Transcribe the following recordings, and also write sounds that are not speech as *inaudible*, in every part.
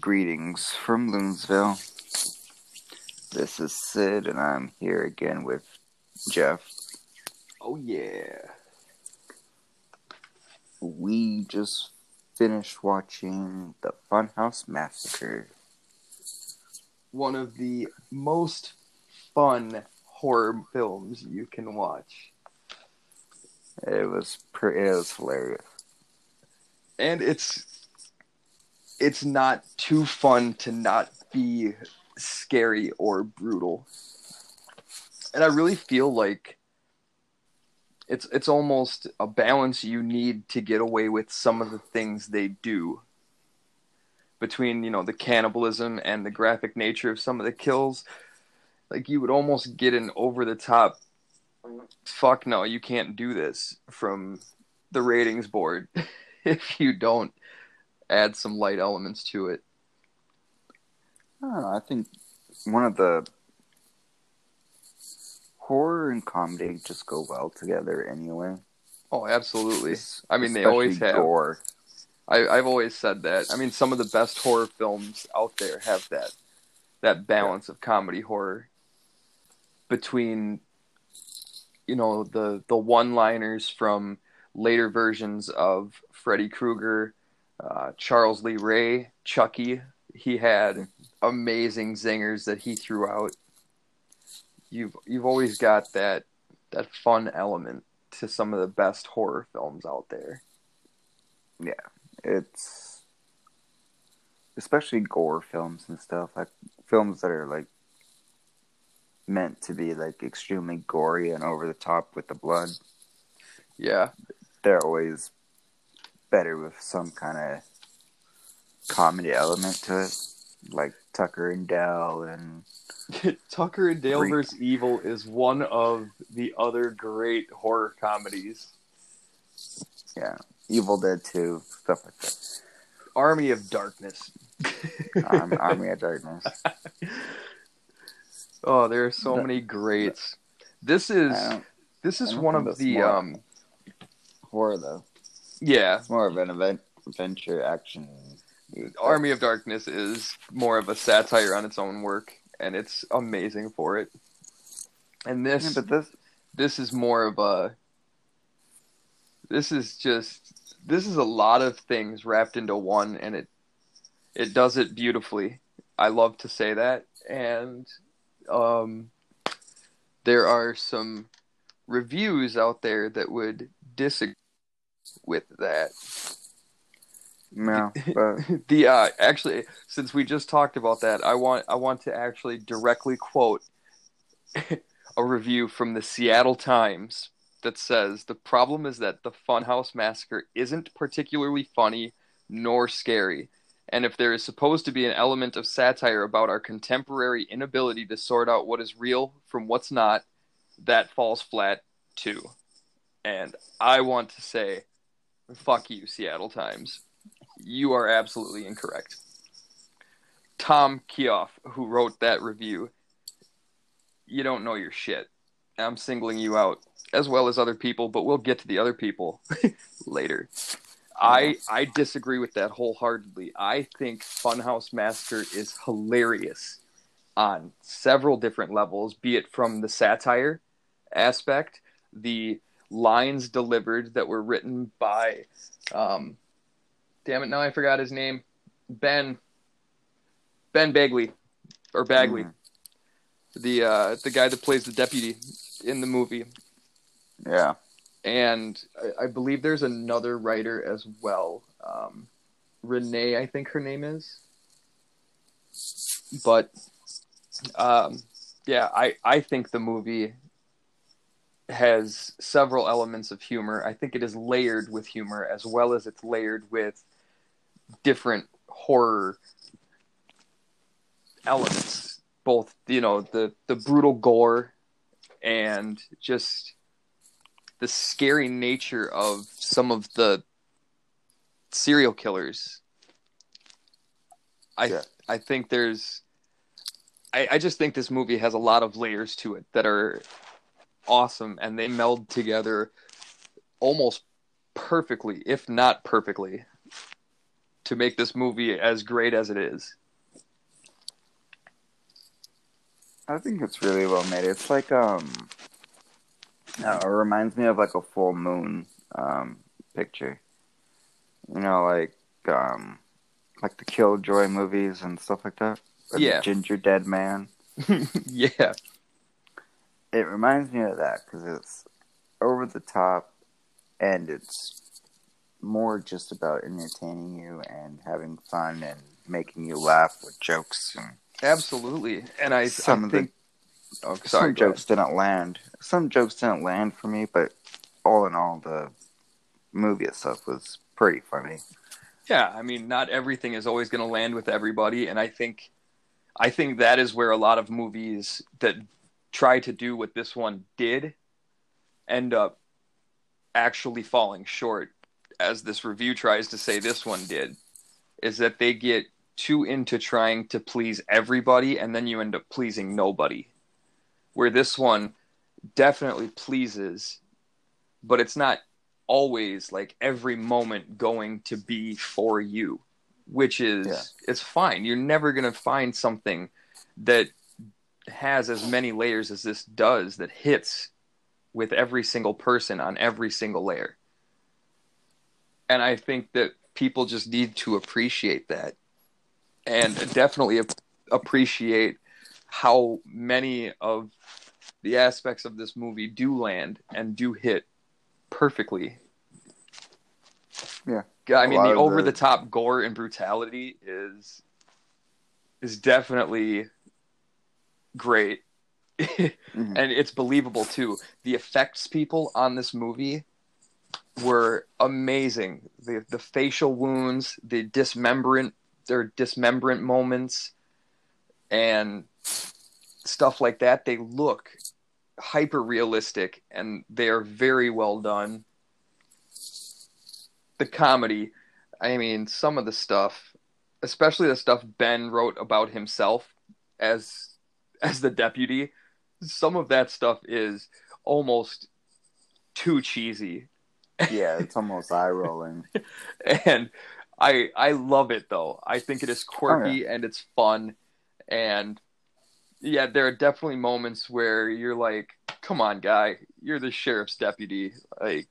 Greetings from Loonsville. This is Sid, and I'm here again with Jeff. Oh yeah. We just finished watching The Funhouse Massacre. One of the most fun horror films you can watch. It was pre- it was hilarious. And it's it's not too fun to not be scary or brutal. And I really feel like it's it's almost a balance you need to get away with some of the things they do between you know the cannibalism and the graphic nature of some of the kills like you would almost get an over the top fuck no you can't do this from the ratings board *laughs* if you don't add some light elements to it I don't know. I think one of the horror and comedy just go well together anyway. oh absolutely i mean they always have gore. I, I've always said that. I mean, some of the best horror films out there have that that balance of comedy horror between you know the the one liners from later versions of Freddy Krueger, uh, Charles Lee Ray, Chucky. He had amazing zingers that he threw out. You've you've always got that that fun element to some of the best horror films out there. Yeah, it's especially gore films and stuff like films that are like meant to be like extremely gory and over the top with the blood. Yeah. They're always better with some kind of comedy element to it, like Tucker and Dale and *laughs* Tucker and Dale Freak. vs. Evil is one of the other great horror comedies. yeah, Evil Dead Two stuff like that. Army of Darkness. Arm, *laughs* Army of Darkness. *laughs* oh, there are so The- many greats. This is this is one of the more- um horror though. Yeah. It's more of an event, adventure action. Army of Darkness is more of a satire on its own work, and it's amazing for it. And this Yeah, but this this is more of a this is just this is a lot of things wrapped into one and it it does it beautifully i love to say that and um there are some reviews out there that would disagree with that. No, *laughs* but the uh actually since we just talked about that i want i want to actually directly quote *laughs* a review from the seattle times that says the problem is that the funhouse massacre isn't particularly funny nor scary. And if there is supposed to be an element of satire about our contemporary inability to sort out what is real from what's not that falls flat too. And i want to say fuck you seattle times you are absolutely incorrect. Tom Kioff, who wrote that review, you don't know your shit. I'm singling you out as well as other people, but we'll get to the other people *laughs* later. I I disagree with that wholeheartedly. I think Funhouse Massacre is hilarious on several different levels, be it from the satire aspect, the lines delivered that were written by um, damn it, now I forgot his name. Ben Ben Bagley or Bagley, Mhm. the uh, the guy that plays the deputy in the movie, yeah, and I, I believe there's another writer as well, um, Renee, I think her name is. But um, yeah, I I think the movie has several elements of humor. I think it is layered with humor as well as it's layered with different horror elements. Both, you know, the the brutal gore and just the scary nature of some of the serial killers. I Yeah. I think there's I, I just think this movie has a lot of layers to it that are awesome and they meld together almost perfectly, if not perfectly. to make this movie as great as it is. I think it's really well made. It's like um, it reminds me of like a full moon um picture. You know, like um, like the Killjoy movies and stuff like that. Yeah. Gingerdead Man. *laughs* yeah, It reminds me of that because it's over the top, and it's more just about entertaining you and having fun and making you laugh with jokes and absolutely. And I, Some I of the- oh, some sorry, go jokes didn't land. Some jokes didn't land for me, but all in all, the movie itself was pretty funny. Yeah, I mean, not everything is always going to land with everybody, and I think, I think that is where a lot of movies that try to do what this one did end up actually falling short, as this review tries to say this one did, is that they get too into trying to please everybody, and then you end up pleasing nobody. Where this one definitely pleases, but it's not always like every moment going to be for you which is Yeah. it's fine you're never going to find something that has as many layers as this does that hits with every single person on every single layer and i think that people just need to appreciate that and definitely ap- appreciate how many of the aspects of this movie do land and do hit perfectly. Yeah. I mean, the of the- over the top gore and brutality is is definitely great. *laughs* Mhm. and it's believable too. The effects people on this movie were amazing. The the facial wounds, the dismemberment, their dismemberment moments, and stuff like that. They look hyper realistic, and they are very well done. The comedy, I mean, some of the stuff, especially the stuff Ben wrote about himself as as the deputy, some of that stuff is almost too cheesy yeah, it's almost eye rolling. *laughs* and I I love it though. I think it is oh, quirky and it's fun, and yeah, there are definitely moments where you're like, "Come on, guy, you're the sheriff's deputy. Like,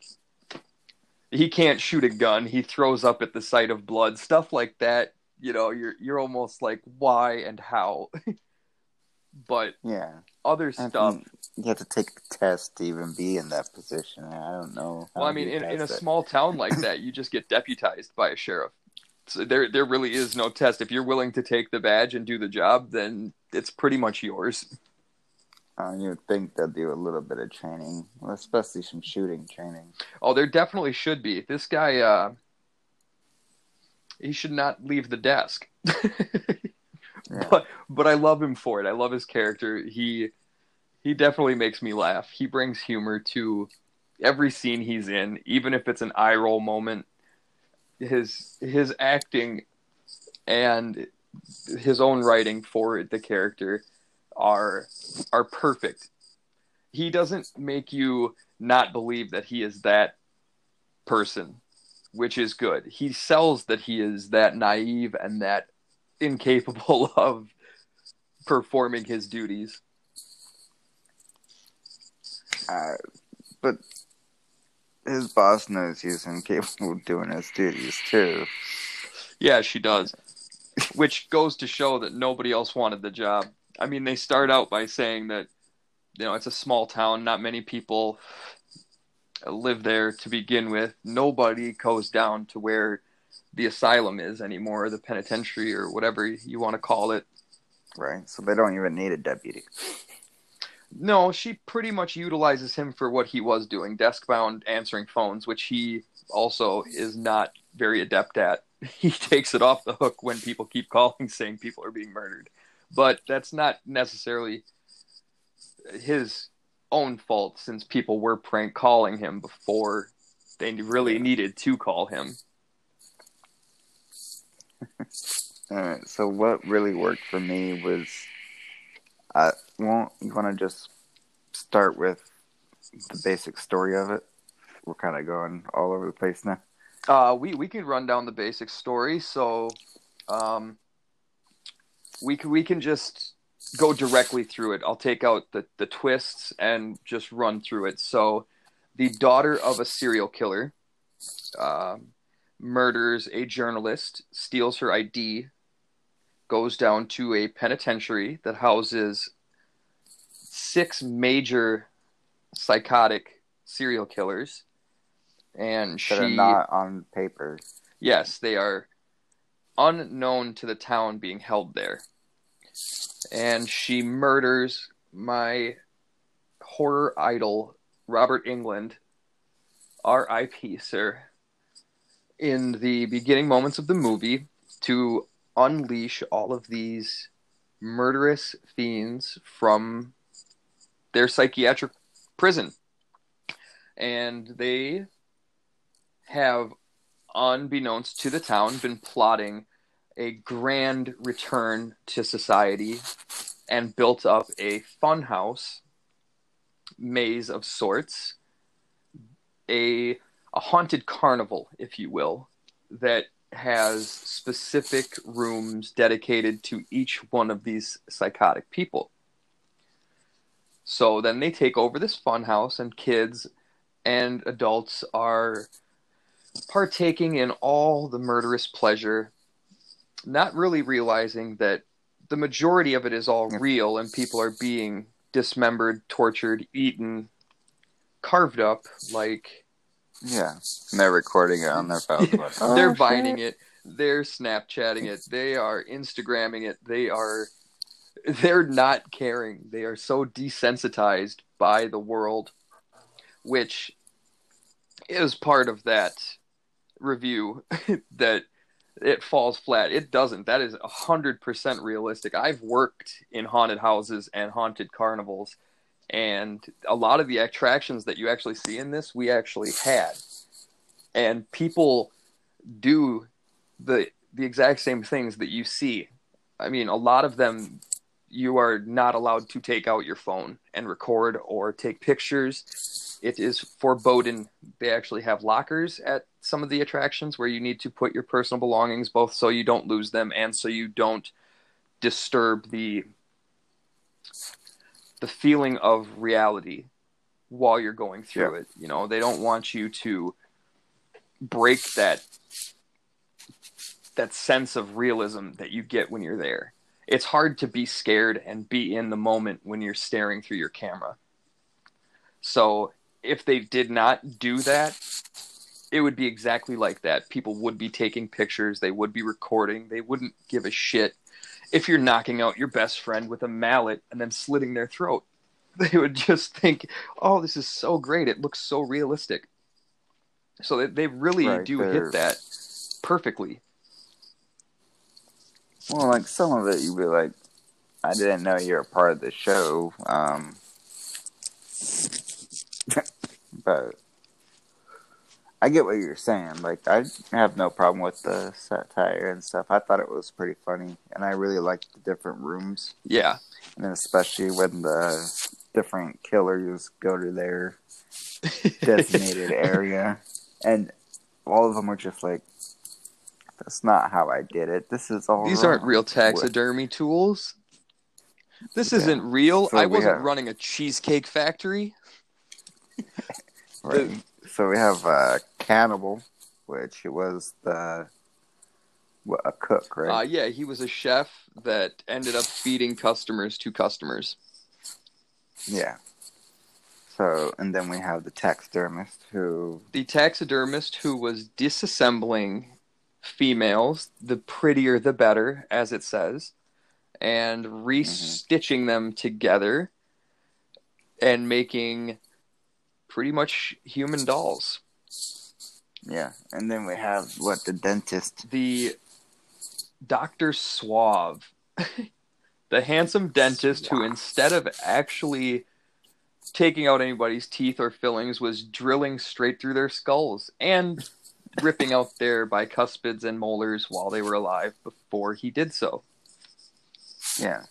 he can't shoot a gun. He throws up at the sight of blood. Stuff like that. You know, you're you're almost like, why and how." *laughs* but Yeah, other I stuff. you have to take the test to even be in that position. I don't know. Well, I mean, in, in a it. small town *laughs* like that, you just get deputized by a sheriff. So there, there really is no test. If you're willing to take the badge and do the job, then it's pretty much yours. Uh, you would think they'll do a little bit of training, well, especially some shooting training. Oh, there definitely should be. This guy, uh, he should not leave the desk. *laughs* Yeah. *laughs* But but I love him for it. I love his character. He he definitely makes me laugh. He brings humor to every scene he's in, even if it's an eye roll moment. His his acting and his own writing for the character are are perfect. He doesn't make you not believe that he is that person, which is good. He sells that he is that naive and that incapable *laughs* of performing his duties. Uh, but his boss knows he's incapable of doing his duties too. Yeah, she does. Which goes to show that nobody else wanted the job. I mean, they start out by saying that, you know, it's a small town, not many people live there to begin with. Nobody goes down to where the asylum is anymore, the penitentiary or whatever you want to call it. Right, so they don't even need a deputy. No, she pretty much utilizes him for what he was doing, desk bound answering phones, which he also is not very adept at. *laughs* He takes it off the hook when people keep calling saying people are being murdered. But that's not necessarily his own fault since people were prank calling him before they really needed to call him. Alright, so what really worked for me was, uh, well, you want to just start with the basic story of it? We're kind of going all over the place now. Uh, we we can run down the basic story. So, um, we can we can just go directly through it. I'll take out the the twists and just run through it. So, the daughter of a serial killer uh, murders a journalist, steals her ID, goes down to a penitentiary that houses six major psychotic serial killers, and she, are not on paper. Yes, they are unknown to the town being held there. And she murders my horror idol, Robert Englund, R.I.P., sir, in the beginning moments of the movie to unleash all of these murderous fiends from their psychiatric prison. And they have unbeknownst to the town, been plotting a grand return to society and built up a funhouse maze of sorts, a a haunted carnival, if you will, that has specific rooms dedicated to each one of these psychotic people. So then they take over this funhouse, and kids and adults are partaking in all the murderous pleasure, not really realizing that the majority of it is all real and people are being dismembered, tortured, eaten, carved up like Yeah, and they're recording it on their *laughs* phone. Like, oh, they're shit. vining it, they're Snapchatting it, they are Instagramming it, they are they're not caring. They are so desensitized by the world, which is part of that review *laughs* that it falls flat. It doesn't. That is hundred percent realistic. I've worked in haunted houses and haunted carnivals, and a lot of the attractions that you actually see in this, we actually had, and people do the the exact same things that you see. I mean, a lot of them you are not allowed to take out your phone and record or take pictures. It is foreboding. They actually have lockers at some of the attractions where you need to put your personal belongings both so you don't lose them and so you don't disturb the the feeling of reality while you're going through Yeah. it. You know, they don't want you to break that that sense of realism that you get when you're there. It's hard to be scared and be in the moment when you're staring through your camera. So, if they did not do that, it would be exactly like that. People would be taking pictures, they would be recording, they wouldn't give a shit if you're knocking out your best friend with a mallet and then slitting their throat. *laughs* They would just think, "Oh, this is so great. It looks so realistic." So they, they really Right, do hit that perfectly. Well, like some of it, you'd be like, I didn't know you were a part of the show. Um, *laughs* but I get what you're saying. Like, I have no problem with the satire and stuff. I thought it was pretty funny, and I really liked the different rooms, Yeah. and especially when the different killers go to their *laughs* designated area, and all of them were just like, "That's not how I did it. This is all These aren't real taxidermy tools. This Yeah. isn't real. So I wasn't have- running a cheesecake factory. *laughs* Right. So we have uh, Cannibal, which was the what, a cook, Uh, right? yeah, he was a chef that ended up feeding customers to customers. yeah. So and then we have the taxidermist who The taxidermist who was disassembling females, the prettier the better, as it says, and restitching them together and making pretty much human dolls. yeah, and then we have what the dentist. the Dr. Suave, *laughs* the handsome dentist who, instead of actually taking out anybody's teeth or fillings, was drilling straight through their skulls and *laughs* ripping out their bicuspids and molars while they were alive before he did so. Yeah,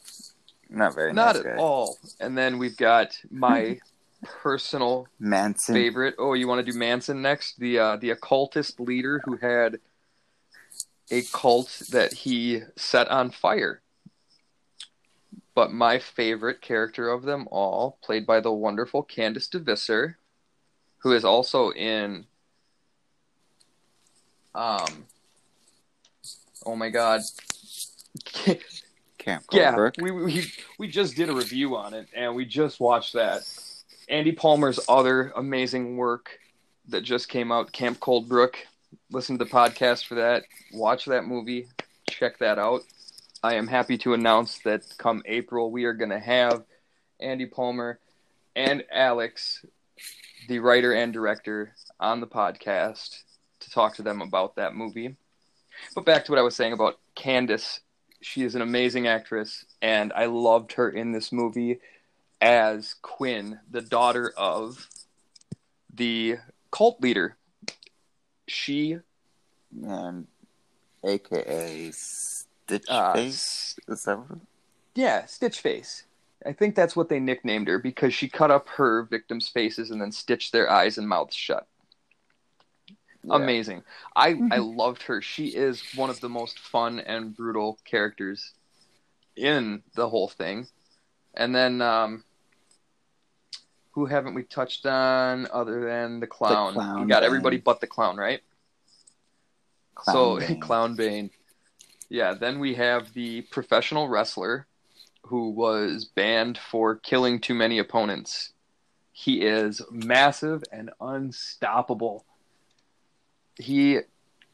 not very nice. Not nice at guy. all. And then we've got my *laughs* personal Manson. favorite. Oh, you want to do Manson next? The uh, the occultist leader who had a cult that he set on fire. But my favorite character of them all, played by the wonderful Candice DeVisser, who is also in um oh my god Camp *laughs* yeah we, we we just did a review on it and we just watched that andy palmer's other amazing work that just came out camp coldbrook listen to the podcast for that. Watch that movie. Check that out. I am happy to announce that come april we are going to have andy palmer and alex the writer and director on the podcast to talk to them about that movie. But back to what i was saying about candice. She is an amazing actress, and I loved her in this movie as Quinn, the daughter of the cult leader. She, and AKA Stitch uh, Face. Is that what? yeah, Stitch Face. I think that's what they nicknamed her because she cut up her victims' faces and then stitched their eyes and mouths shut. Yeah. Amazing. I I loved her. She is one of the most fun and brutal characters in the whole thing. And then um who haven't we touched on other than the clown? clown we got Bane. everybody but the clown, right? Clown so *laughs* Bane. clown bane. Yeah, then we have the professional wrestler who was banned for killing too many opponents. He is massive and unstoppable. He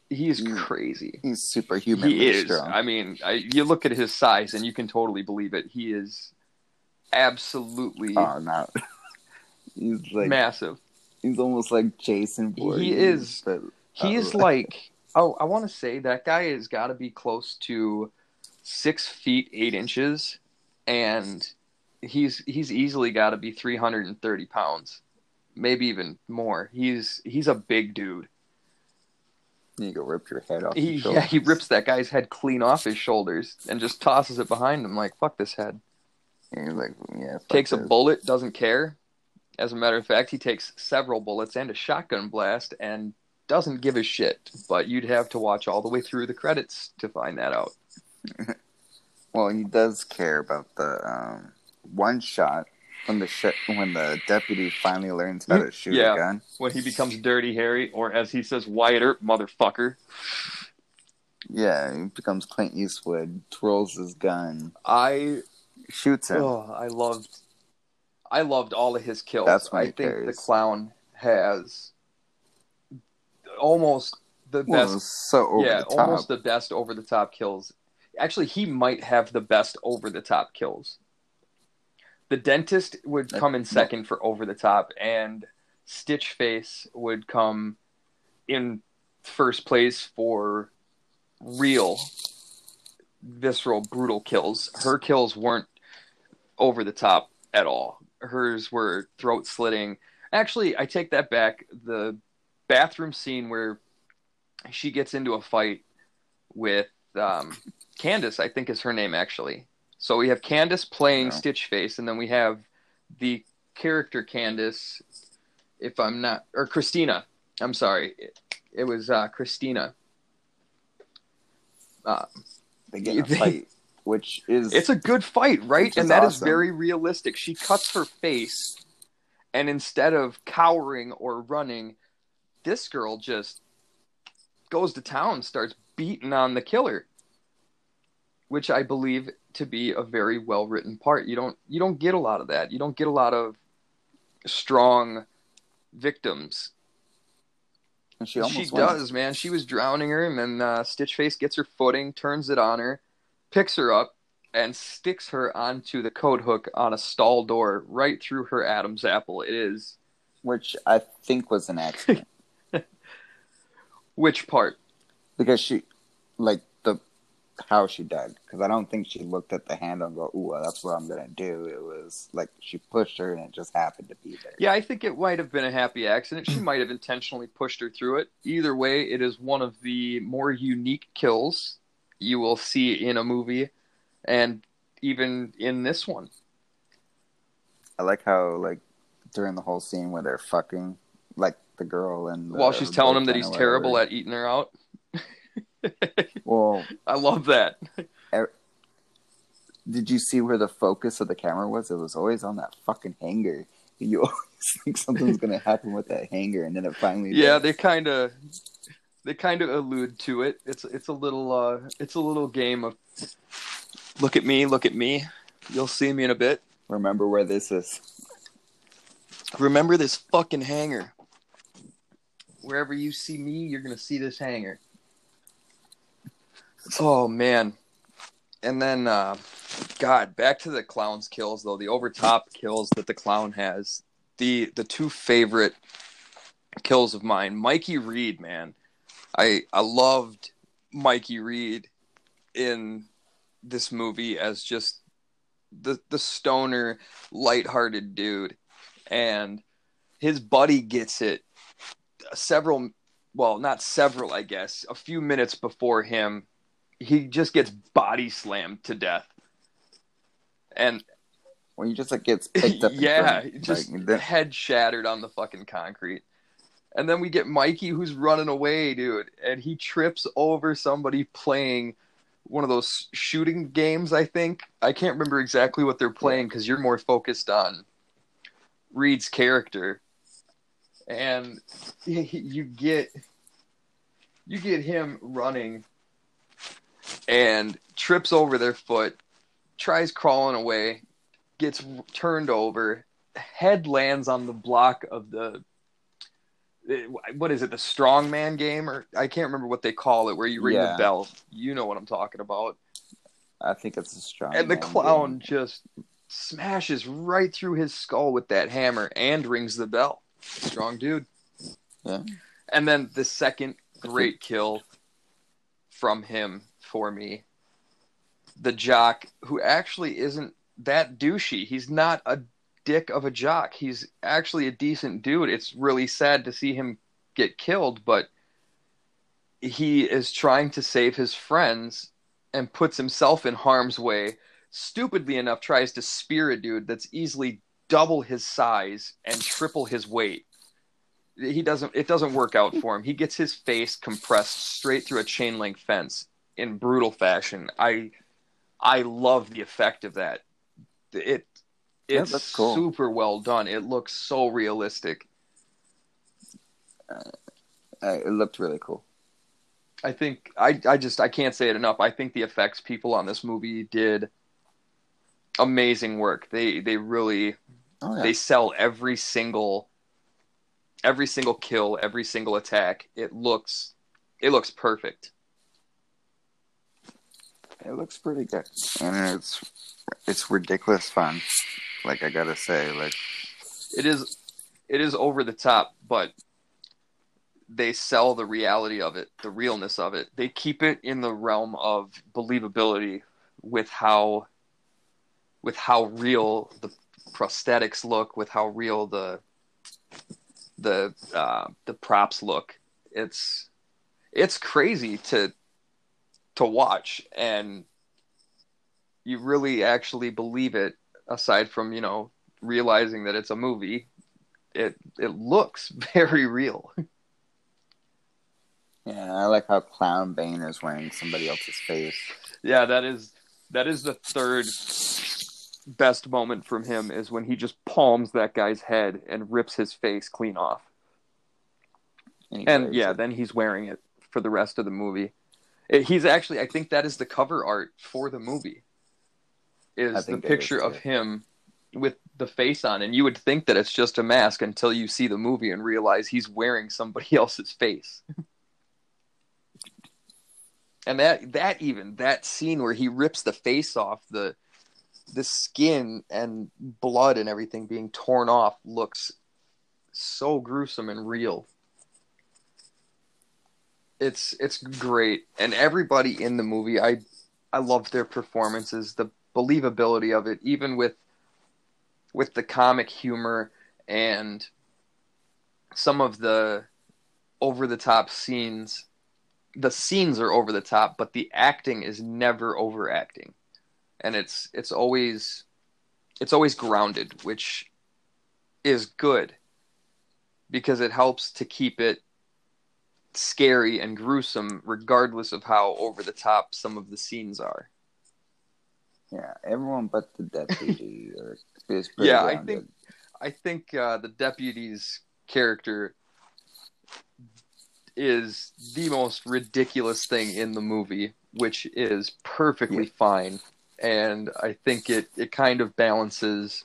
he's Mm. crazy. He's superhuman. He is. strong. I mean, I, you look at his size and you can totally believe it. He is absolutely oh no. *laughs* he's like massive. he's almost like Jason He is. But He is like, oh, I want to say that guy has got to be close to six feet eight inches, and he's he's easily got to be three hundred and thirty pounds, maybe even more. He's he's a big dude. you go rip your head off. He yeah, he rips that guy's head clean off his shoulders and just tosses it behind him like fuck this head. And he's like, yeah. Takes a bullet, doesn't care. As a matter of fact, he takes several bullets and a shotgun blast and doesn't give a shit. But you'd have to watch all the way through the credits to find that out. *laughs* Well, he does care about the um, one shot when the sh- when the deputy finally learns how to shoot Yeah. a gun. When he becomes Dirty Harry, or as he says, Wyatt Earp, motherfucker. Yeah, he becomes Clint Eastwood, twirls his gun, I shoots him. oh, I loved, I loved all of his kills. That's when I think cares. the clown has almost the best was so over yeah, the top. almost the best over the top kills. Actually, he might have the best over the top kills. The dentist would come in second for over the top, and Stitch Face would come in first place for real, visceral, brutal kills. Her kills weren't over the top at all. Hers were throat slitting. Actually, I take that back. The bathroom scene where she gets into a fight with um, Candace, I think is her name actually. So we have Candice playing Yeah. Stitch Face, and then we have the character Candace, if I'm not, or Christina. I'm sorry, it, it was uh, Christina. Uh, they get in a *laughs* fight, which is it's a good fight, right? And is that is awesome. very realistic. She cuts her face, and instead of cowering or running, this girl just goes to town, starts beating on the killer, which I believe to be a very well written part. You don't you don't get a lot of that. You don't get a lot of strong victims. and she She, does, man. She was drowning her, and then uh, Stitchface gets her footing, turns it on her, picks her up, and sticks her onto the coat hook on a stall door right through her Adam's apple. It is which I think was an accident *laughs* which part? because she, like the how she died. Because I don't think she looked at the handle and go, "Ooh, that's what I'm gonna do." It was like she pushed her and it just happened to be there. Yeah, I think it might have been a happy accident. She might have intentionally pushed her through it. Either way, it is one of the more unique kills you will see in a movie, and even in this one. I like how like during the whole scene where they're fucking, like the girl and while she's telling him that he's terrible at eating her out. *laughs* well, I love that. Er, did you see where the focus of the camera was? It was always on that fucking hanger. You *laughs* always think something's gonna happen with that hanger, and then it finally. Yeah, does. they kind of, they kind of allude to it. It's it's a little uh, it's a little game of, look at me, look at me. You'll see me in a bit. Remember where this is. Remember this fucking hanger. Wherever you see me, you're gonna see this hanger. Oh man. And then uh God, back to the clown's kills though, the overtop kills that the clown has. The the two favorite kills of mine. Mikey Reed, man. I I loved Mikey Reed in this movie as just the the stoner, lighthearted dude. And his buddy gets it several well, not several, I guess, a few minutes before him. He just gets body slammed to death and when he just like gets picked up, *laughs* yeah, just like, head shattered on the fucking concrete. And then we get Mikey who's running away, dude, and he trips over somebody playing one of those shooting games. I think I can't remember exactly what they're playing because you're more focused on Reed's character, and *laughs* you get you get him running and trips over their foot tries crawling away, gets turned over, head lands on the block of the what is it the strongman game or i can't remember what they call it where you ring yeah. the bell you know what i'm talking about i think it's a strong and the clown game. just smashes right through his skull with that hammer and rings the bell strong dude yeah and then the second *laughs* great kill from him for me the jock who actually isn't that douchey. He's not a dick of a jock. He's actually a decent dude. It's really sad to see him get killed, but he is trying to save his friends and puts himself in harm's way. Stupidly enough, tries to spear a dude that's easily double his size and triple his weight. He doesn't. It doesn't work out for him. He gets his face compressed straight through a chain link fence in brutal fashion. I I love the effect of that. It it's yeah, cool. super well done. It looks so realistic. Uh, it looked really cool. I think I I just I can't say it enough. I think the effects people on this movie did amazing work. They they really oh, yeah. they sell every single every single kill, every single attack. It looks it looks perfect it looks pretty good, and it's it's ridiculous fun. Like I gotta say, like it is it is over the top, but they sell the reality of it, the realness of it. They keep it in the realm of believability with how with how real the prosthetics look, with how real the the uh, the props look. It's it's crazy to to watch and you really actually believe it aside from you know realizing that it's a movie it it looks *laughs* very real yeah i like how clown bane is wearing somebody else's face yeah that is that is the third best moment from him is when he just palms that guy's head and rips his face clean off and, and yeah it. then he's wearing it for the rest of the movie He's actually, I think that is the cover art for the movie. Is the picture is, of him with the face on, and you would think that it's just a mask until you see the movie and realize he's wearing somebody *laughs* else's face. and that that even that scene where he rips the face off the the skin and blood and everything being torn off looks so gruesome and real. It's it's great, and everybody in the movie, I I love their performances, the believability of it, even with with the comic humor and some of the over the top scenes. The scenes are over the top, but the acting is never overacting, and it's it's always it's always grounded, which is good because it helps to keep it scary and gruesome regardless of how over the top some of the scenes are. Yeah, everyone but the deputy *laughs* or Yeah, I think I think uh, the deputy's character is the most ridiculous thing in the movie, which is perfectly Yeah. fine, and I think it it kind of balances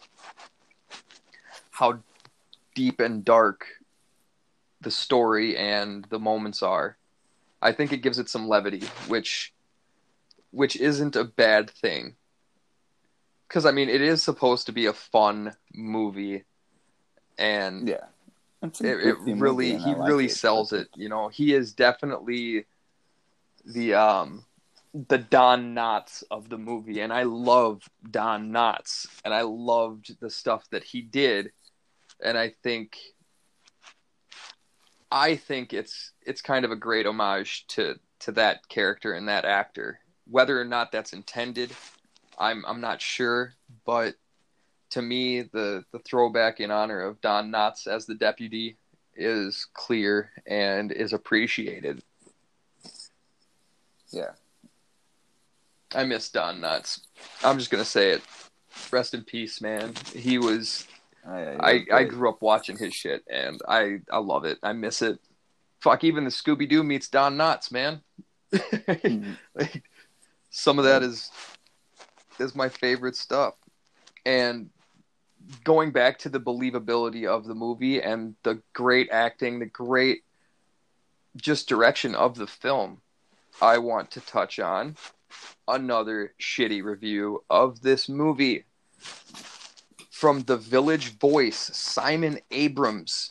how deep and dark the story and the moments are. I think it gives it some levity, which which isn't a bad thing. Cuz I mean, it is supposed to be a fun movie and yeah, it, it really he like really it, sells it you know? He is definitely the um the don knotts of the movie and i love don knotts and i loved the stuff that he did and i think i think it's it's kind of a great homage to to that character and that actor. Whether or not that's intended i'm i'm not sure but to me, the the throwback in honor of Don Knotts as the deputy is clear and is appreciated. Yeah, I miss Don Knotts. I'm just gonna say it. Rest in peace, man. He was. Oh, yeah, I I grew up watching his shit, and I I love it. I miss it. Fuck, even the Scooby Doo meets Don Knotts, man. Mhm. *laughs* like, some of that is is my favorite stuff. And going back to the believability of the movie and the great acting the great just direction of the film i want to touch on another shitty review of this movie. From the village voice simon abrams.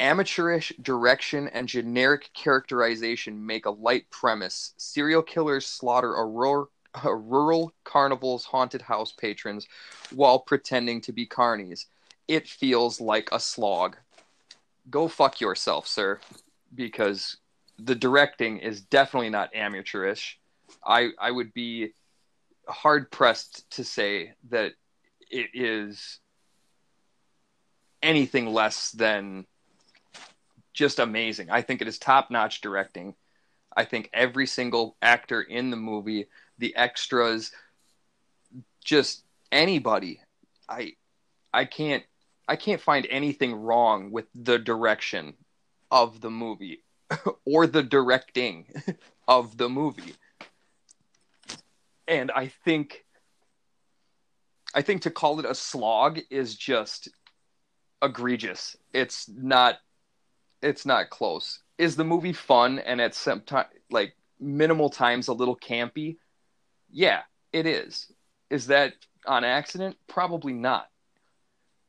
Amateurish direction and generic characterization make a light premise. Serial killers slaughter a a *laughs* rural carnival's haunted house patrons while pretending to be carnies. It feels like a slog. Go fuck yourself, sir, because the directing is definitely not amateurish. I I would be hard pressed to say that it is anything less than just amazing. I think it is top notch directing. I think every single actor in the movie, the extras, just anybody, I I can't I can't find anything wrong with the direction of the movie *laughs* or the directing *laughs* of the movie. And I think I think to call it a slog is just egregious. It's not it's not close. Is the movie fun and at some time like minimal times a little campy? Yeah, it is. Is that on accident? Probably not.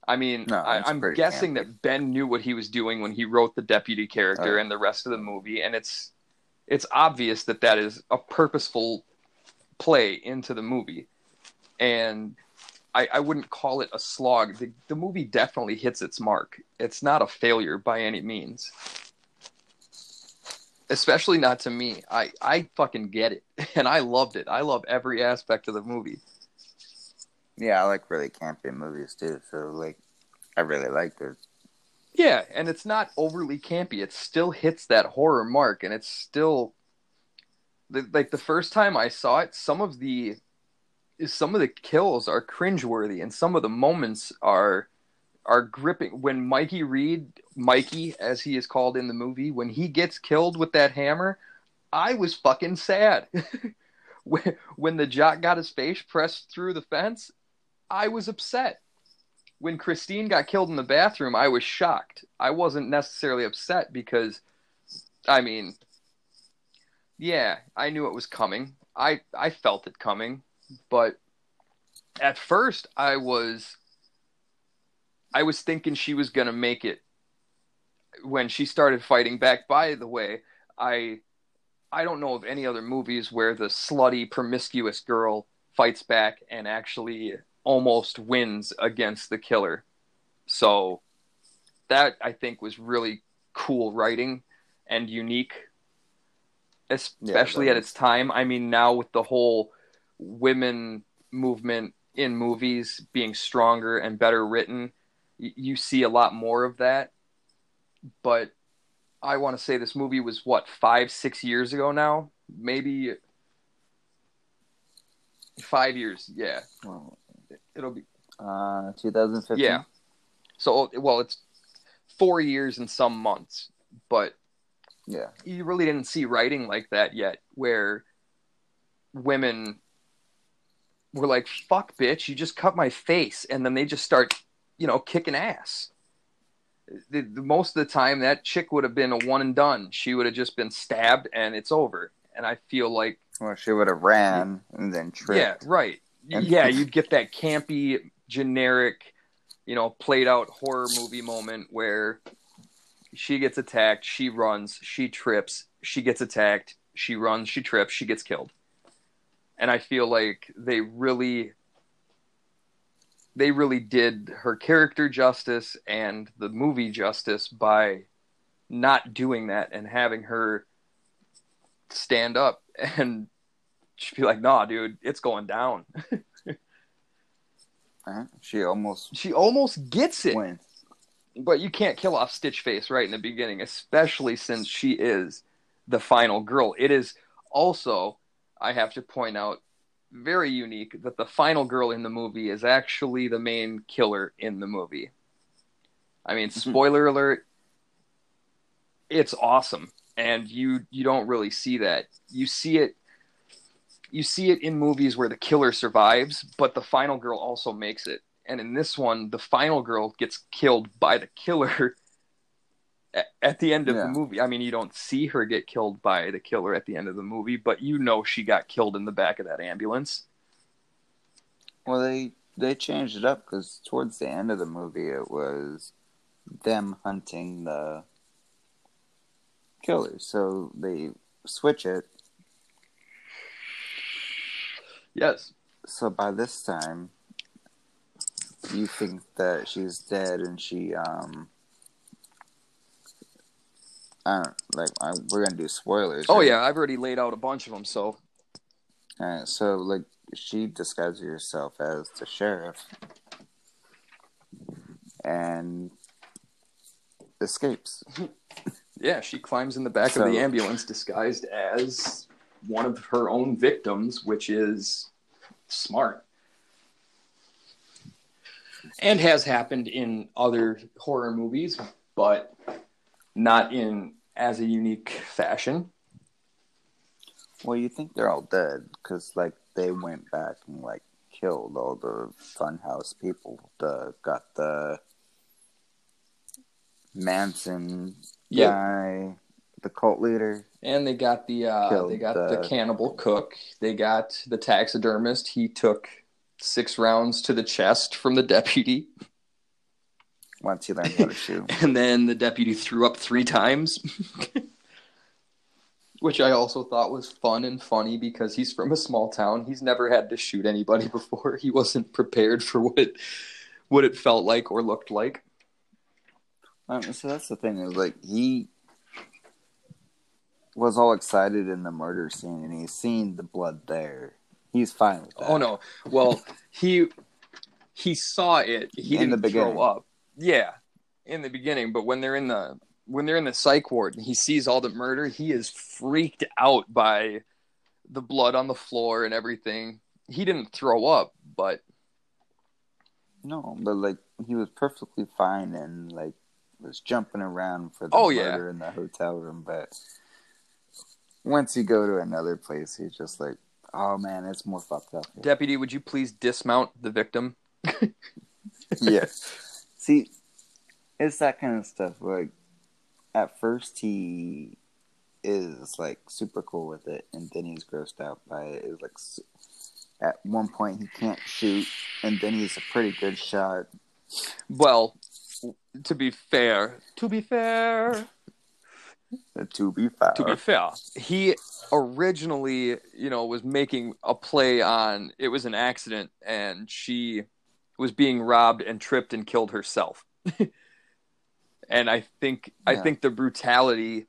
I mean, No, I, I'm guessing campy. that Ben knew what he was doing when he wrote the deputy character Oh, and the rest of the movie, and it's it's obvious that that is a purposeful play into the movie, and I, I wouldn't call it a slog. The, the movie definitely hits its mark. It's not a failure by any means. Especially not to me. I, I fucking get it. *laughs* And I loved it. I love every aspect of the movie. yeah, I like really campy movies too. So like, I really liked it. Yeah, and it's not overly campy. It still hits that horror mark, and it's still the, like the first time I saw it. Some of the some of the kills are cringeworthy, and some of the moments are are gripping. When Mikey Reed, Mikey as he is called in the movie, when he gets killed with that hammer, I was fucking sad. *laughs* when when the jock got his face pressed through the fence, I was upset when Christine got killed in the bathroom, I was shocked. I wasn't necessarily upset because, I mean, yeah, I knew it was coming. I I felt it coming, but at first I was I was thinking she was gonna make it when she started fighting back. By the way, I I don't know of any other movies where the slutty, promiscuous girl fights back and actually almost wins against the killer. So that I think was really cool writing and unique, especially that at its time. I mean, now with the whole women movement in movies being stronger and better written, you see a lot more of that. But I want to say this movie was what five, six years ago now, maybe five years. Yeah, Well, it'll be uh, 2015. yeah. So well, it's four years and some months, but Yeah. you really didn't see writing like that yet, where women were like, "Fuck, bitch, you just cut my face," and then they just start, you know, kicking ass. The, the, most of the time, that chick would have been a one and done. She would have just been stabbed, and it's over. And I feel like, Well, she would have ran and then tripped. yeah, right, And- yeah, *laughs* you'd get that campy, generic, you know, played out horror movie moment where she gets attacked, she runs, she trips, she gets attacked, she runs, she trips, she gets killed. And I feel like they really they really did her character justice and the movie justice by not doing that and having her stand up *laughs* and she'd be like, "Nah, dude, it's going down." *laughs* Uh, She almost She almost gets it. went. But you can't kill off Stitch Face right in the beginning, especially since she is the final girl. It is also, I have to point out, very unique that the final girl in the movie is actually the main killer in the movie. I mean, mm-hmm. spoiler alert, it's awesome. And you you don't really see that. You see it you see it in movies where the killer survives, but the final girl also makes it and in this one the final girl gets killed by the killer *laughs* at, the end of Yeah. the movie i mean you don't see her get killed by the killer at the end of the movie but you know she got killed in the back of that ambulance Well, they they changed it up because towards the end of the movie, it was them hunting the killers. So they switch it. yes So by this time, you think that she's dead, and she um. I don't like. I, we're gonna do spoilers. oh right? yeah i've already laid out a bunch of them so so like she disguises herself as the sheriff and escapes. *laughs* yeah she climbs in the back of the ambulance disguised as one of her own victims which is smart and has happened in other horror movies but not in as a unique fashion. Well, you think they're all dead because like they went back and like killed all the Funhouse people. The got the Manson guy, the cult leader. and they got the uh, they got the the- cannibal cook. They got the taxidermist. He took six rounds to the chest from the deputy *laughs* Once he learned how to shoot. and then the deputy threw up three times *laughs* which i also thought was fun and funny because he's from a small town he's never had to shoot anybody *laughs* before he wasn't prepared for what it what it felt like or looked like Um, so that's the thing is like he was all excited in the murder scene, and he's seen the blood there. He's fine with that. oh no well he he saw it he In didn't throw beginning. up yeah in the beginning but when they're in the when they're in the psych ward and he sees all the murder he is freaked out by the blood on the floor and everything he didn't throw up but no, but like he was perfectly fine and like was jumping around for the Oh, yeah. murder in the hotel room. But once you go to another place, he's just like, oh man, it's more fucked up. here." deputy would you please dismount the victim *laughs* yeah. See, it's that kind of stuff. Like, at first he is like super cool with it, and then he's grossed out by it. It's like at one point he can't shoot, and then he's a pretty good shot. well to be fair to be fair uh, To be fair, to be fair, he originally, you know, was making a play on it was an accident and she was being robbed and tripped and killed herself. *laughs* and I think I think the brutality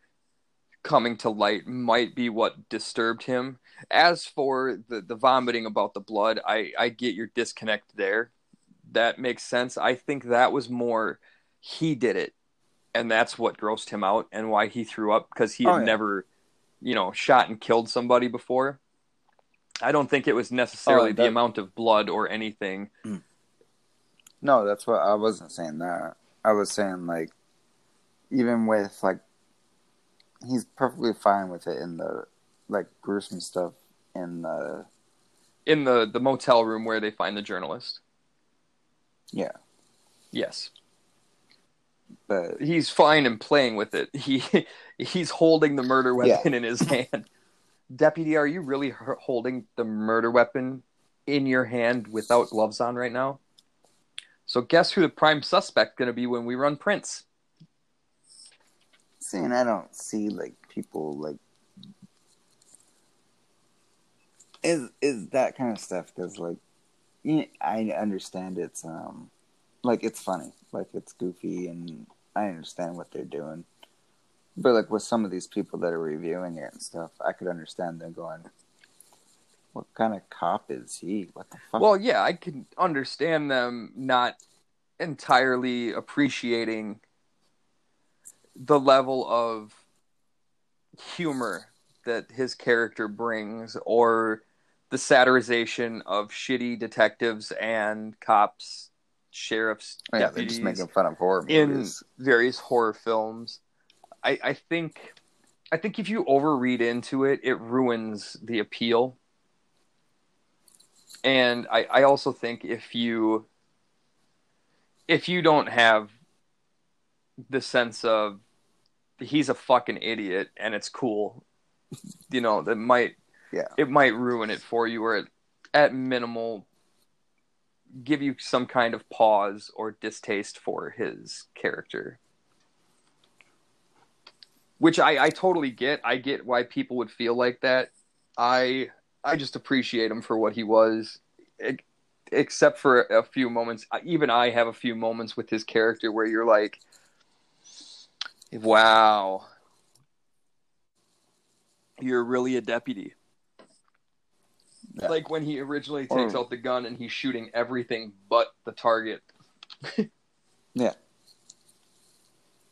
coming to light might be what disturbed him. As for the, the vomiting about the blood, I, I get your disconnect there that makes sense. I think that was more he did it, and that's what grossed him out and why he threw up because he had Oh, yeah. never, you know, shot and killed somebody before. I don't think it was oh, necessarily Oh, the amount of blood or anything. Mm. No, that's what I wasn't saying that. I was saying like even with like he's perfectly fine with it in the like gruesome stuff in the in the the motel room where they find the journalist. yeah, Yes, but he's fine and playing with it. He *laughs* he's holding the murder weapon in his hand. Deputy, are you really holding the murder weapon in your hand without gloves on right now? So guess who the prime suspect going to be when we run prints? seeing I don't see like people like is is that kind of stuff because like I understand it's um like it's funny like it's goofy and I understand what they're doing but like with some of these people that are reviewing it and stuff I could understand them going what kind of cop is he what the fuck Well, yeah, I can understand them not entirely appreciating the level of humor that his character brings or the satirization of shitty detectives and cops, sheriffs, Oh, yeah they're deputies just making fun of horror in various horror films. I, I think I think if you overread into it, it ruins the appeal. And I, I also think if you if you don't have the sense of he's a fucking idiot and it's cool, you know, that might Yeah. it might ruin it for you or at, at minimal give you some kind of pause or distaste for his character. Which I, I totally get. I get why people would feel like that. I I just appreciate him for what he was, except for a few moments. Even I have a few moments with his character where you're like, "Wow, you're really a deputy." Yeah. Like when he originally takes Or- out the gun and he's shooting everything but the target. Yeah. *laughs*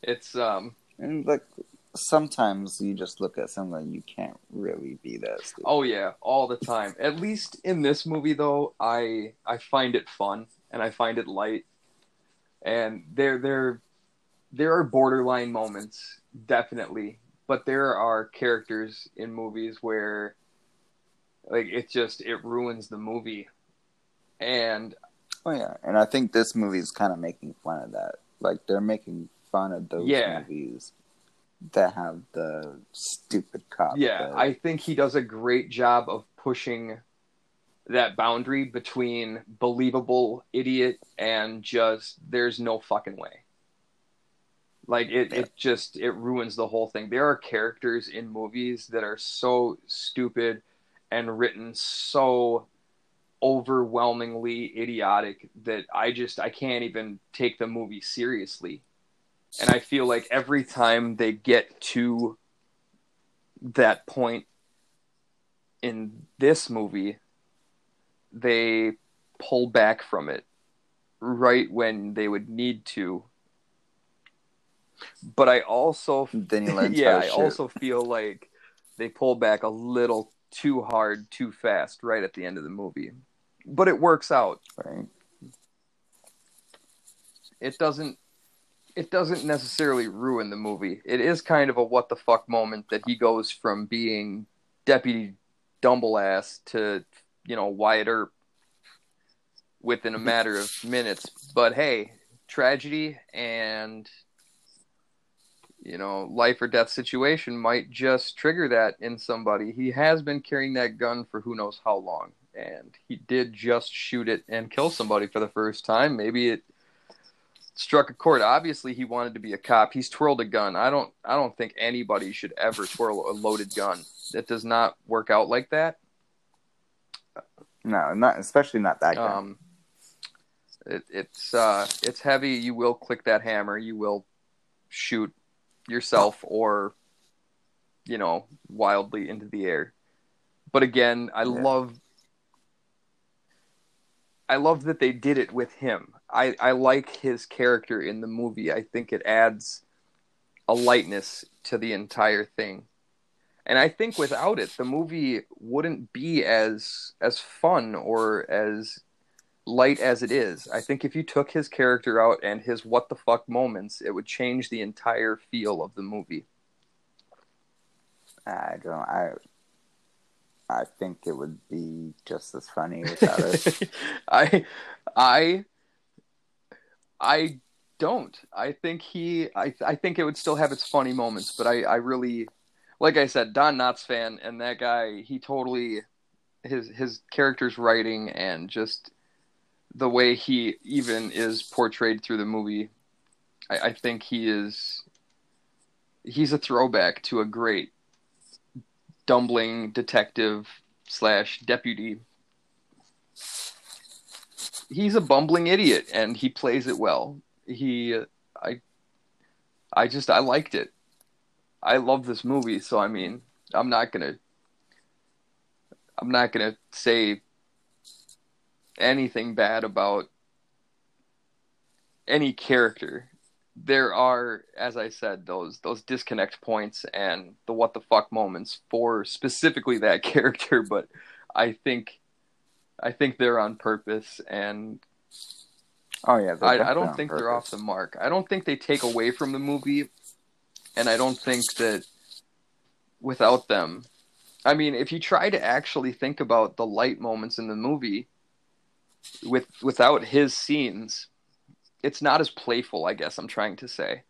It's um and like sometimes you just look at someone you can't really be that stupid oh yeah, all the time. At least in this movie though, I I find it fun and I find it light. And there there there are borderline moments, definitely. But there are characters in movies where like it just it ruins the movie. And Oh yeah, and I think this movie's kind of making fun of that. Like they're making fun of those Yeah. movies that have the stupid cop. Yeah, that- I think he does a great job of pushing that boundary between believable idiot and just there's no fucking way. Like it, Yeah. it just it ruins the whole thing. There are characters in movies that are so stupid and written so overwhelmingly idiotic that I just I can't even take the movie seriously. And I feel like every time they get to that point in this movie, they pull back from it right when they would need to. But I also, *laughs* then he learns yeah, I also feel like they pull back a little too hard, too fast, right at the end of the movie. But it works out. right? It doesn't. It doesn't necessarily ruin the movie. It is kind of a what the fuck moment that he goes from being deputy Dumbleass to you know Wyatt Earp within a matter of *laughs* minutes. But hey, tragedy and you know life or death situation might just trigger that in somebody. He has been carrying that gun for who knows how long, and he did just shoot it and kill somebody for the first time. Maybe it struck a chord. Obviously, he wanted to be a cop. He's twirled a gun. I don't. I don't think anybody should ever twirl a loaded gun. That does not work out like that. No, not especially not that gun. Um, it, it's uh, it's heavy. You will click that hammer. You will shoot yourself or you know wildly into the air. But again, I Yeah. love. I, I love that they did it with him. I I like his character in the movie. I think it adds a lightness to the entire thing. And I think without it, the movie wouldn't be as as fun or as light as it is. I think if you took his character out and his what the fuck moments, it would change the entire feel of the movie. I don't. I I think it would be just as funny without it. *laughs* I I I don't. I think he I I think it would still have its funny moments, but I I really like I said, Don Knotts fan and that guy, he totally his his character's writing and just the way he even is portrayed through the movie, I, I think he is he's a throwback to a great dumbling detective slash deputy. He's a bumbling idiot, and he plays it well. He, I, I just I liked it. I love this movie, so I mean, I'm not gonna, I'm not gonna say anything bad about any character there are, as I said, those those disconnect points and the what the fuck moments for specifically that *laughs* character, but I think I think they're on purpose and oh yeah, I, I don't think purpose. they're off the mark. I don't think they take away from the movie, and I don't think that without them, I mean, if you try to actually think about the light moments in the movie, with without his scenes it's not as playful, I guess I'm trying to say.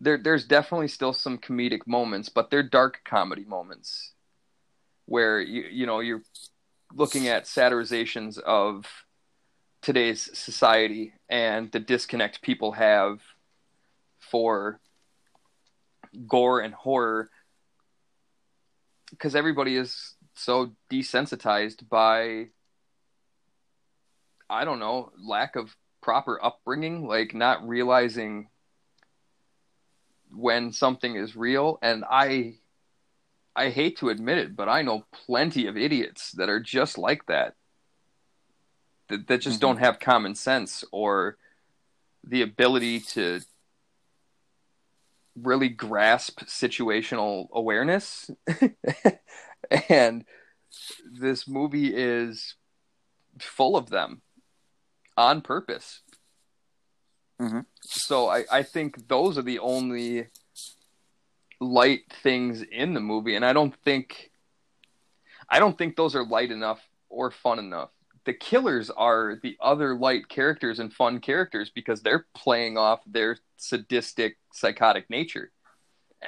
There there's definitely still some comedic moments, but they're dark comedy moments where you you know you're looking at satirizations of today's society and the disconnect people have for gore and horror because everybody is so desensitized by I don't know lack of proper upbringing, like not realizing when something is real. And I, I hate to admit it, but I know plenty of idiots that are just like that. That that just mm-hmm. don't have common sense or the ability to really grasp situational awareness. *laughs* and this movie is full of them on purpose. Mm-hmm. So I, I think those are the only light things in the movie, and I don't think I don't think those are light enough or fun enough. The killers are the other light characters and fun characters because they're playing off their sadistic, psychotic nature.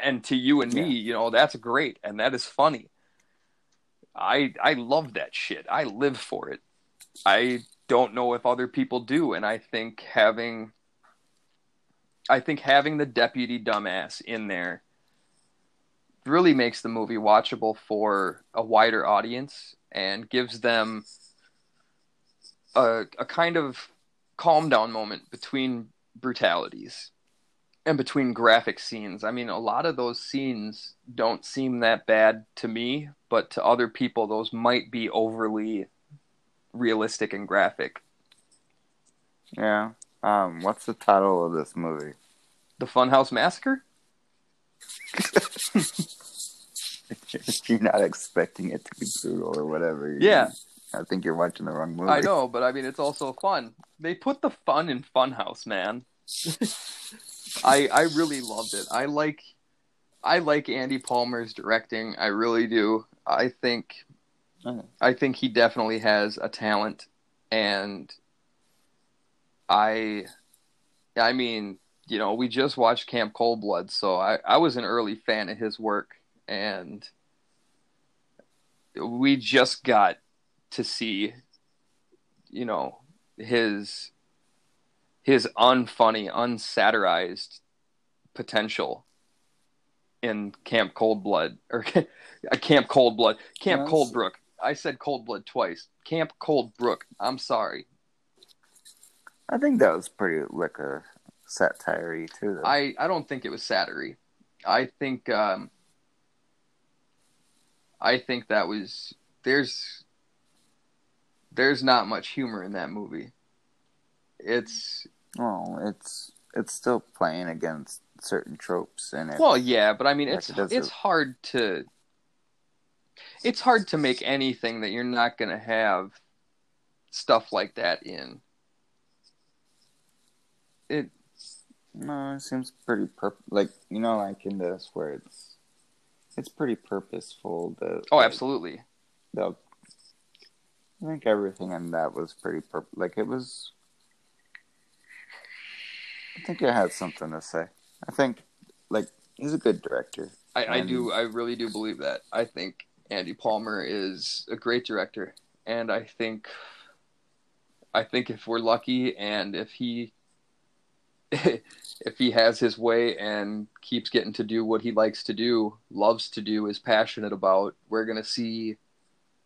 And to you and yeah. me, you know, that's great and that is funny. I I love that shit. I live for it. I don't know if other people do, and I think having I think having the deputy dumbass in there really makes the movie watchable for a wider audience and gives them a, a kind of calm down moment between brutalities and between graphic scenes. I mean, a lot of those scenes don't seem that bad to me, but to other people, those might be overly realistic and graphic. Yeah. Um, what's the title of this movie? The Funhouse Massacre. *laughs* you're not expecting it to be brutal or whatever. Yeah. I think you're watching the wrong movie. I know, but I mean, it's also fun. They put the fun in Funhouse, man. *laughs* I I really loved it. I like I like Andy Palmer's directing. I really do. I think I think he definitely has a talent, and I, I mean, you know, we just watched Camp Cold Blood, so I, I was an early fan of his work, and we just got to see, you know, his his unfunny, unsatirized potential in Camp Cold Blood or *laughs* Camp Cold Blood, Camp yes. Coldbrook. I said Cold Blood twice. Camp Cold Brook. I'm sorry. I think that was pretty liquor satire too. Though. I I don't think it was satire. I think um, I think that was there's there's not much humor in that movie. It's well, it's it's still playing against certain tropes in it. well, yeah, but I mean, Like it's it it's hard to it's hard to make anything that you're not gonna have stuff like that in. It No, it seems pretty purp like you know, like in this where it's it's pretty purposeful. The oh, like, absolutely. the- I think everything in that was pretty purp like it was. I think it had something to say. I think, like, he's a good director. I, I do. I really do believe that. I think Andy Palmer is a great director, and I think, I think if we're lucky, and if he, *laughs* if he has his way and keeps getting to do what he likes to do, loves to do, is passionate about, we're gonna see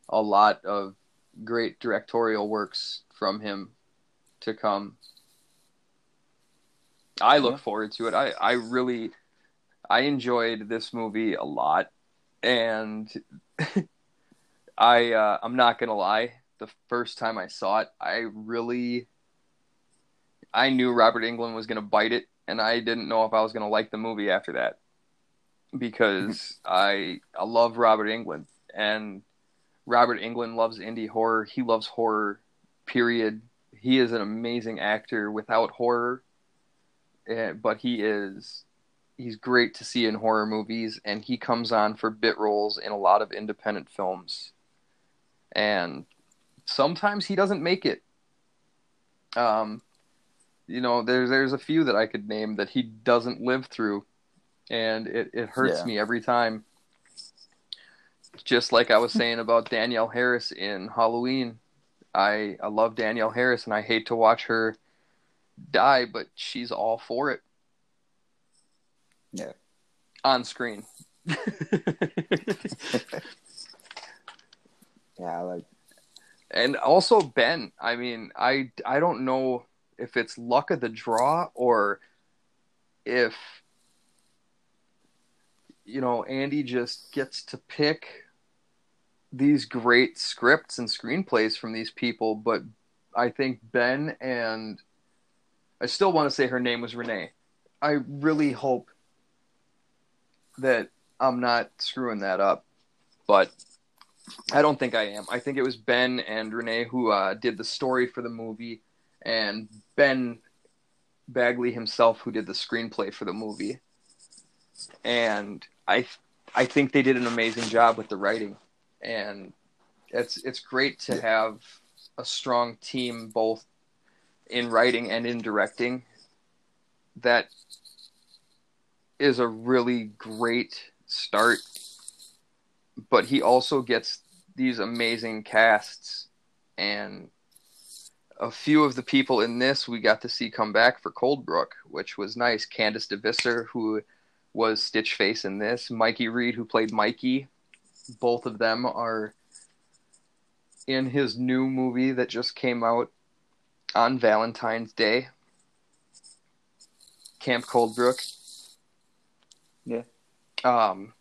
a lot of great directorial works from him to come. I look Yeah. forward to it. I, I really I enjoyed this movie a lot, and *laughs* I uh, I'm not gonna lie. The first time I saw it, I really I knew Robert Englund was gonna bite it, and I didn't know if I was gonna like the movie after that because *laughs* I I love Robert Englund, and Robert Englund loves indie horror. He loves horror. Period. He is an amazing actor without horror, eh, but he is he's great to see in horror movies and he comes on for bit roles in a lot of independent films and sometimes he doesn't make it um you know there's there's a few that i could name that he doesn't live through and it, it hurts Yeah. me every time just like i was *laughs* saying about danielle harris in halloween i i love danielle harris and i hate to watch her die but she's all for it Yeah. on screen. *laughs* Yeah, like and also Ben. I mean, I I don't know if it's luck of the draw or if you know Andy just gets to pick these great scripts and screenplays from these people, but I think Ben and I still want to say her name was Renee. I really hope that I'm not screwing that up, but I don't think I am. I think it was Ben and Renee who uh, did the story for the movie, and Ben Begley himself who did the screenplay for the movie. And I, I think they did an amazing job with the writing, and it's it's great to have a strong team both in writing and in directing. That is a really great start but he also gets these amazing casts and a few of the people in this we got to see come back for Coldbrook, which was nice. Candice DeVisser, who was Stitchface in this, Mikey Reed, who played Mikey. Both of them are in his new movie that just came out on Valentine's Day. Camp Coldbrook. Yeah. Um,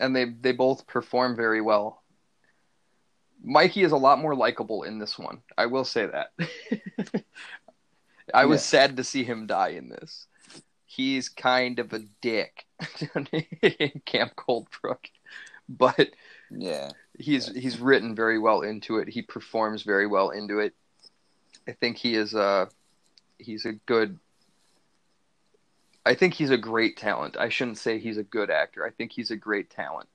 and they they both perform very well. Mikey is a lot more likable in this one. I will say that. *laughs* I was Yeah. sad to see him die in this. He's kind of a dick *laughs* in Camp Coldbrook, but yeah, he's he's written very well into it. He performs very well into it. I think he is a he's a good I think he's a great talent. I shouldn't say he's a good actor. I think he's a great talent.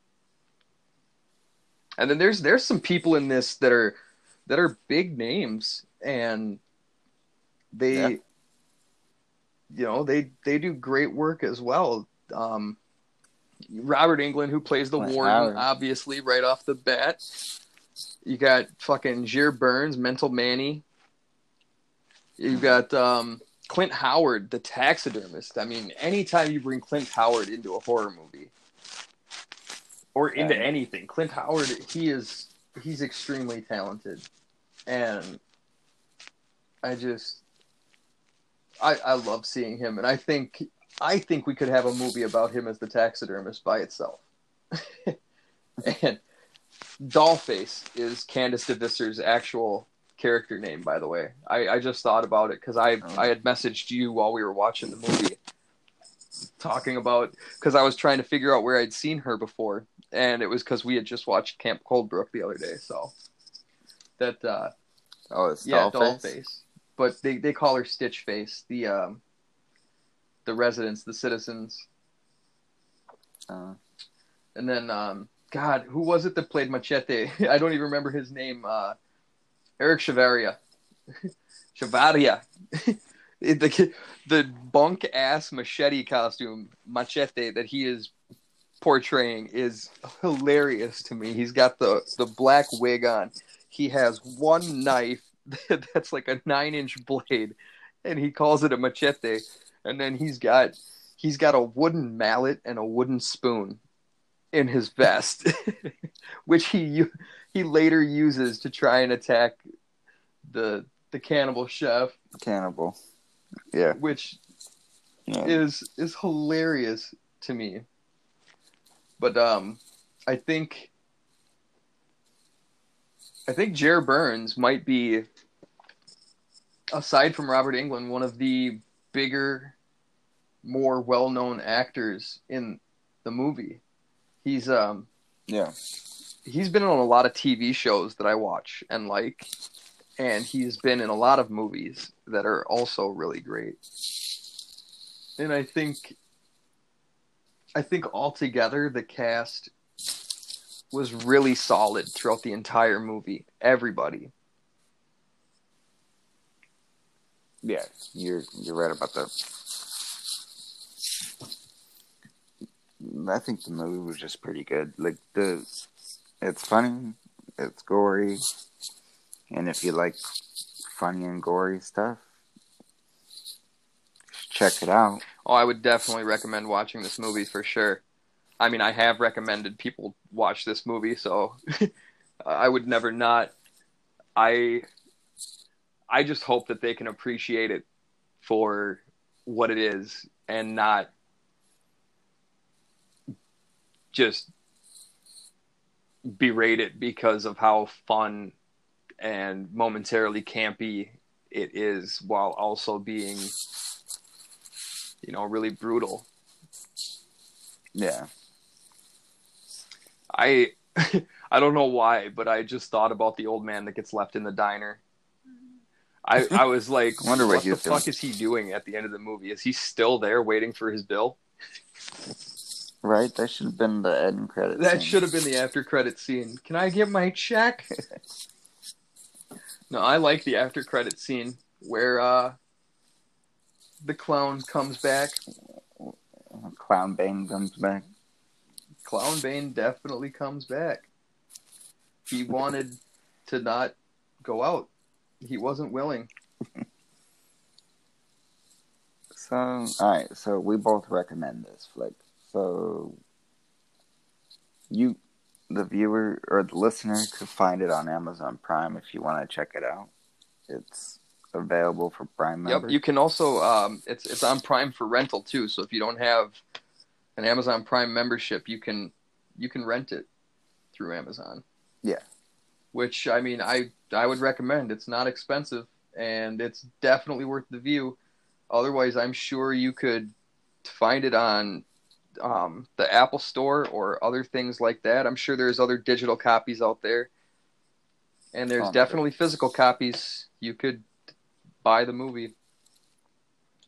And then there's there's some people in this that are that are big names and they Yeah. you know, they they do great work as well. Um Robert Englund who plays the Clint warden Howard. obviously right off the bat. You got fucking Jere Burns, Mental Manny. You got um Clint Howard, the taxidermist. I mean, anytime you bring Clint Howard into a horror movie or into Yeah. anything, Clint Howard, he is he's extremely talented. And I just I I love seeing him and I think I think we could have a movie about him as the taxidermist by itself. *laughs* and Dollface is Candice DeVisser's actual character name, by the way. I, I just thought about it because I Oh. I had messaged you while we were watching the movie, talking about because I was trying to figure out where I'd seen her before, and it was because we had just watched Camp Coldbrook the other day. So that uh, Oh, it's yeah, Dollface? Dollface, but they they call her Stitch Face. The um, the residents, the citizens, Uh, and then um, God, who was it that played Machete? *laughs* I don't even remember his name. Uh, Eric Chavaria. *laughs* Chavaria. *laughs* the the bunk ass machete costume machete that he is portraying is hilarious to me. He's got the the black wig on. He has one knife *laughs* that's like a nine inch blade, and he calls it a machete. And then he's got he's got a wooden mallet and a wooden spoon in his vest, *laughs* which he he later uses to try and attack the the cannibal chef, cannibal. Yeah. which yeah. is is hilarious to me. But um, I think I think Jere Burns might be, aside from Robert Englund, one of the bigger, more well-known actors in the movie. He's um yeah. he's been on a lot of TV shows that I watch and like, and he's been in a lot of movies that are also really great. And I think, I think altogether the cast was really solid throughout the entire movie. Everybody. Yeah, you're you're right about that. I think the movie was just pretty good. Like the, it's funny, it's gory, and if you like funny and gory stuff, check it out. Oh, I would definitely recommend watching this movie for sure. I mean, I have recommended people watch this movie, so *laughs* I would never not. I I just hope that they can appreciate it for what it is and not just berate it because of how fun and momentarily campy it is while also being you know really brutal Yeah, i *laughs* i don't know why but i just thought about the old man that gets left in the diner i i was *laughs* like I wonder what what the doing. fuck is he doing at the end of the movie is he still there waiting for his bill right. That should have been the end credit. that scene. should have been the after credit scene can i get my check *laughs* no i like the after credit scene where uh the clown comes back Clown Bane comes back. Clown Bane definitely comes back. He wanted to not go out. He wasn't willing. So, all right. So we both recommend this flick. So you, the viewer or the listener, could find it on Amazon Prime if you want to check it out. It's available for Prime members. Yep. You can also um, it's it's on Prime for rental too. So if you don't have an Amazon Prime membership, you can you can rent it through Amazon. Yeah. Which I mean, I I would recommend. It's not expensive and it's definitely worth the view. Otherwise, I'm sure you could find it on um, the Apple Store or other things like that. I'm sure there's other digital copies out there, and there's Oh, definitely physical copies. You could buy the movie.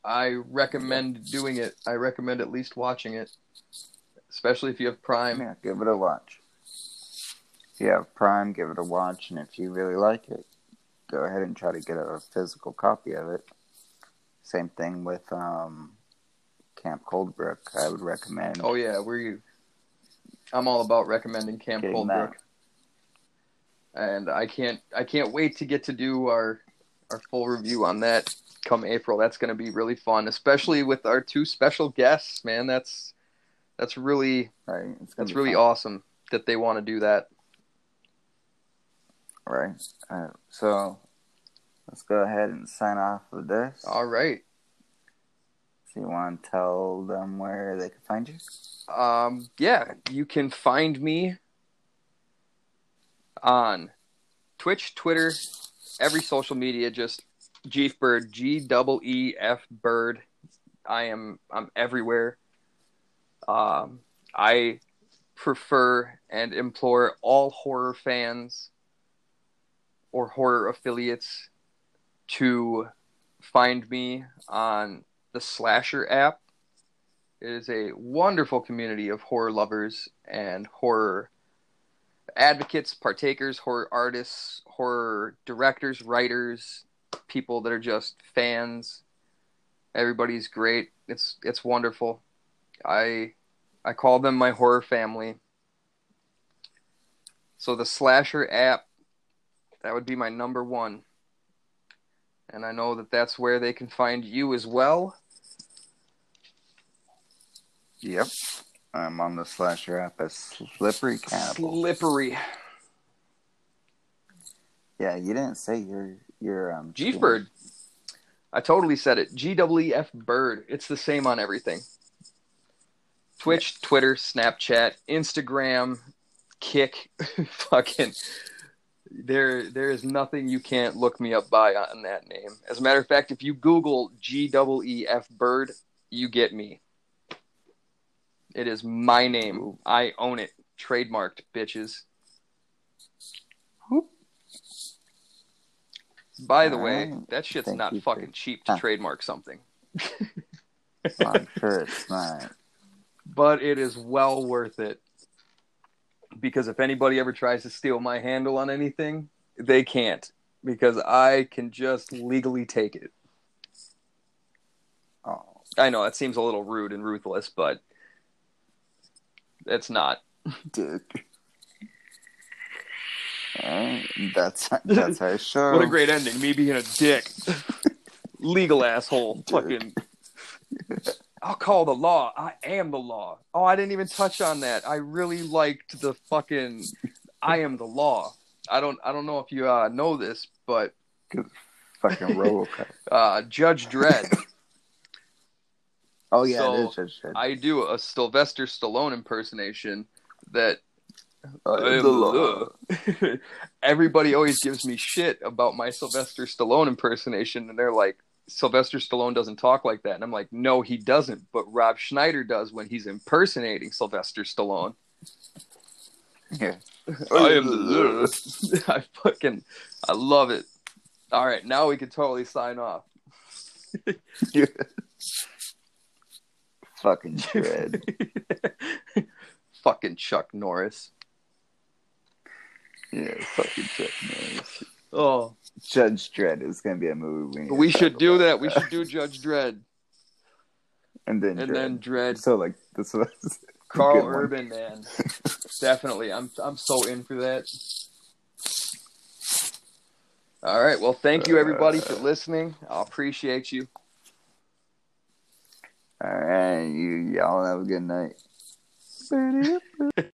I recommend doing it. I recommend at least watching it, especially if you have Prime. Yeah, give it a watch. If you have Prime, give it a watch, and if you really like it, go ahead and try to get a physical copy of it. Same thing with um, Camp Coldbrook. I would recommend. Oh yeah, we. I'm all about recommending Camp Coldbrook, and I can't I can't wait to get to do our our full review on that come April. That's going to be really fun, especially with our two special guests. Man, that's that's really right? It's that's really fun, awesome that they want to do that. Right. Uh, so let's go ahead and sign off with this. All right. So you want to tell them where they can find you? Um, yeah, you can find me on Twitch, Twitter, every social media. Just Jeef Bird, G double E F Bird. I am I'm everywhere. Um, I prefer and implore all horror fans or horror affiliates to find me on the Slasher app. It is a wonderful community of horror lovers and horror advocates, partakers, horror artists, horror directors, writers, people that are just fans. Everybody's great. It's it's wonderful. I I call them my horror family. So the slasher app that would be my number 1. And I know that that's where they can find you as well. Yep. I'm on the slasher app as Slippery Cannibal. Slippery. Yeah, you didn't say your your um. G Bird. I totally said it. G W F Bird. It's the same on everything. Twitch, Twitter, Snapchat, Instagram, Kick, *laughs* fucking. There, there is nothing you can't look me up by on that name. As a matter of fact, if you Google G W E F Bird, you get me. It is my name. I own it. Trademarked, bitches. Whoop. By the All way, that shit's not fucking cheap to Ah. trademark something. I'm sure it's not. *laughs* but it is well worth it because if anybody ever tries to steal my handle on anything, they can't because I can just legally take it. Oh, I know that seems a little rude and ruthless, but it's not. Dick. That's *laughs* that's our show. What a great ending! Me being a dick, *laughs* legal asshole. Dude. Fucking. *laughs* I'll call the law. I am the law. Oh, I didn't even touch on that. I really liked the fucking. I am the law. I don't. I don't know if you uh, know this, but fucking RoboCop. uh, Judge Dredd. Oh yeah, So, it is Judge Dredd. I do a Sylvester Stallone impersonation that am um, *laughs* everybody always gives me shit about my Sylvester Stallone impersonation, and they're like, Sylvester Stallone doesn't talk like that, and I'm like, no, he doesn't, but Rob Schneider does when he's impersonating Sylvester Stallone. Yeah. *laughs* I am the *laughs* I fucking I love it. All right, now we can totally sign off. Fucking Dredd. *laughs* fucking Chuck Norris. Yeah, fucking Chuck Norris. Oh, Judge Dredd is gonna be a movie. We, we should do about. that. We should do Judge Dredd and then and Dredd. then Dredd. So like this was *laughs* Carl good one. Urban, man, definitely. I'm I'm so in for that. All right. Well, thank you everybody for uh, listening. I appreciate you. All right, you y'all have a good night. *laughs*